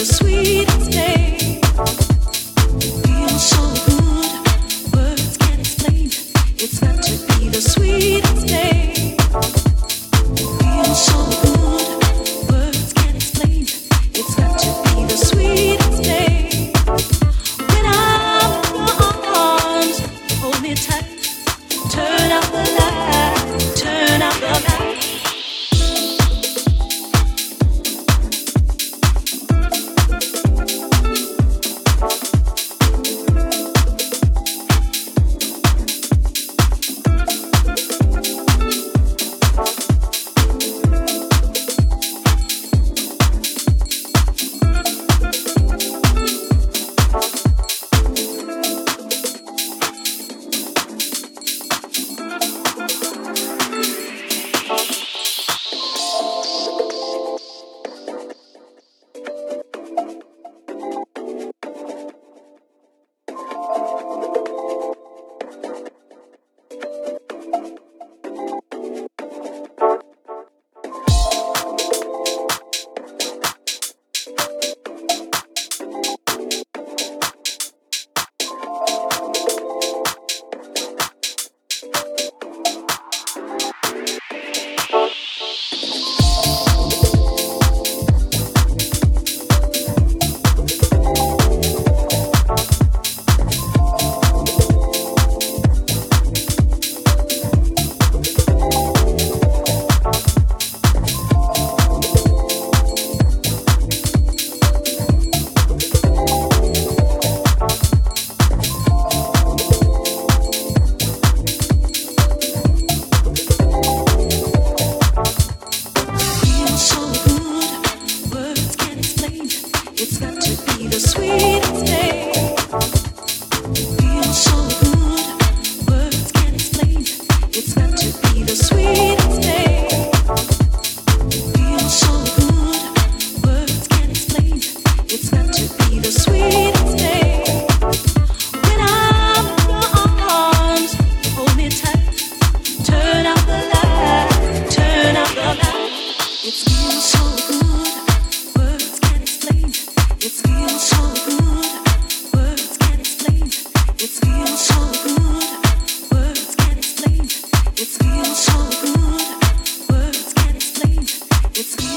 the sweetest day.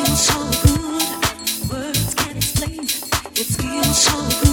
It's feeling so good, words can't explain. It feels so good.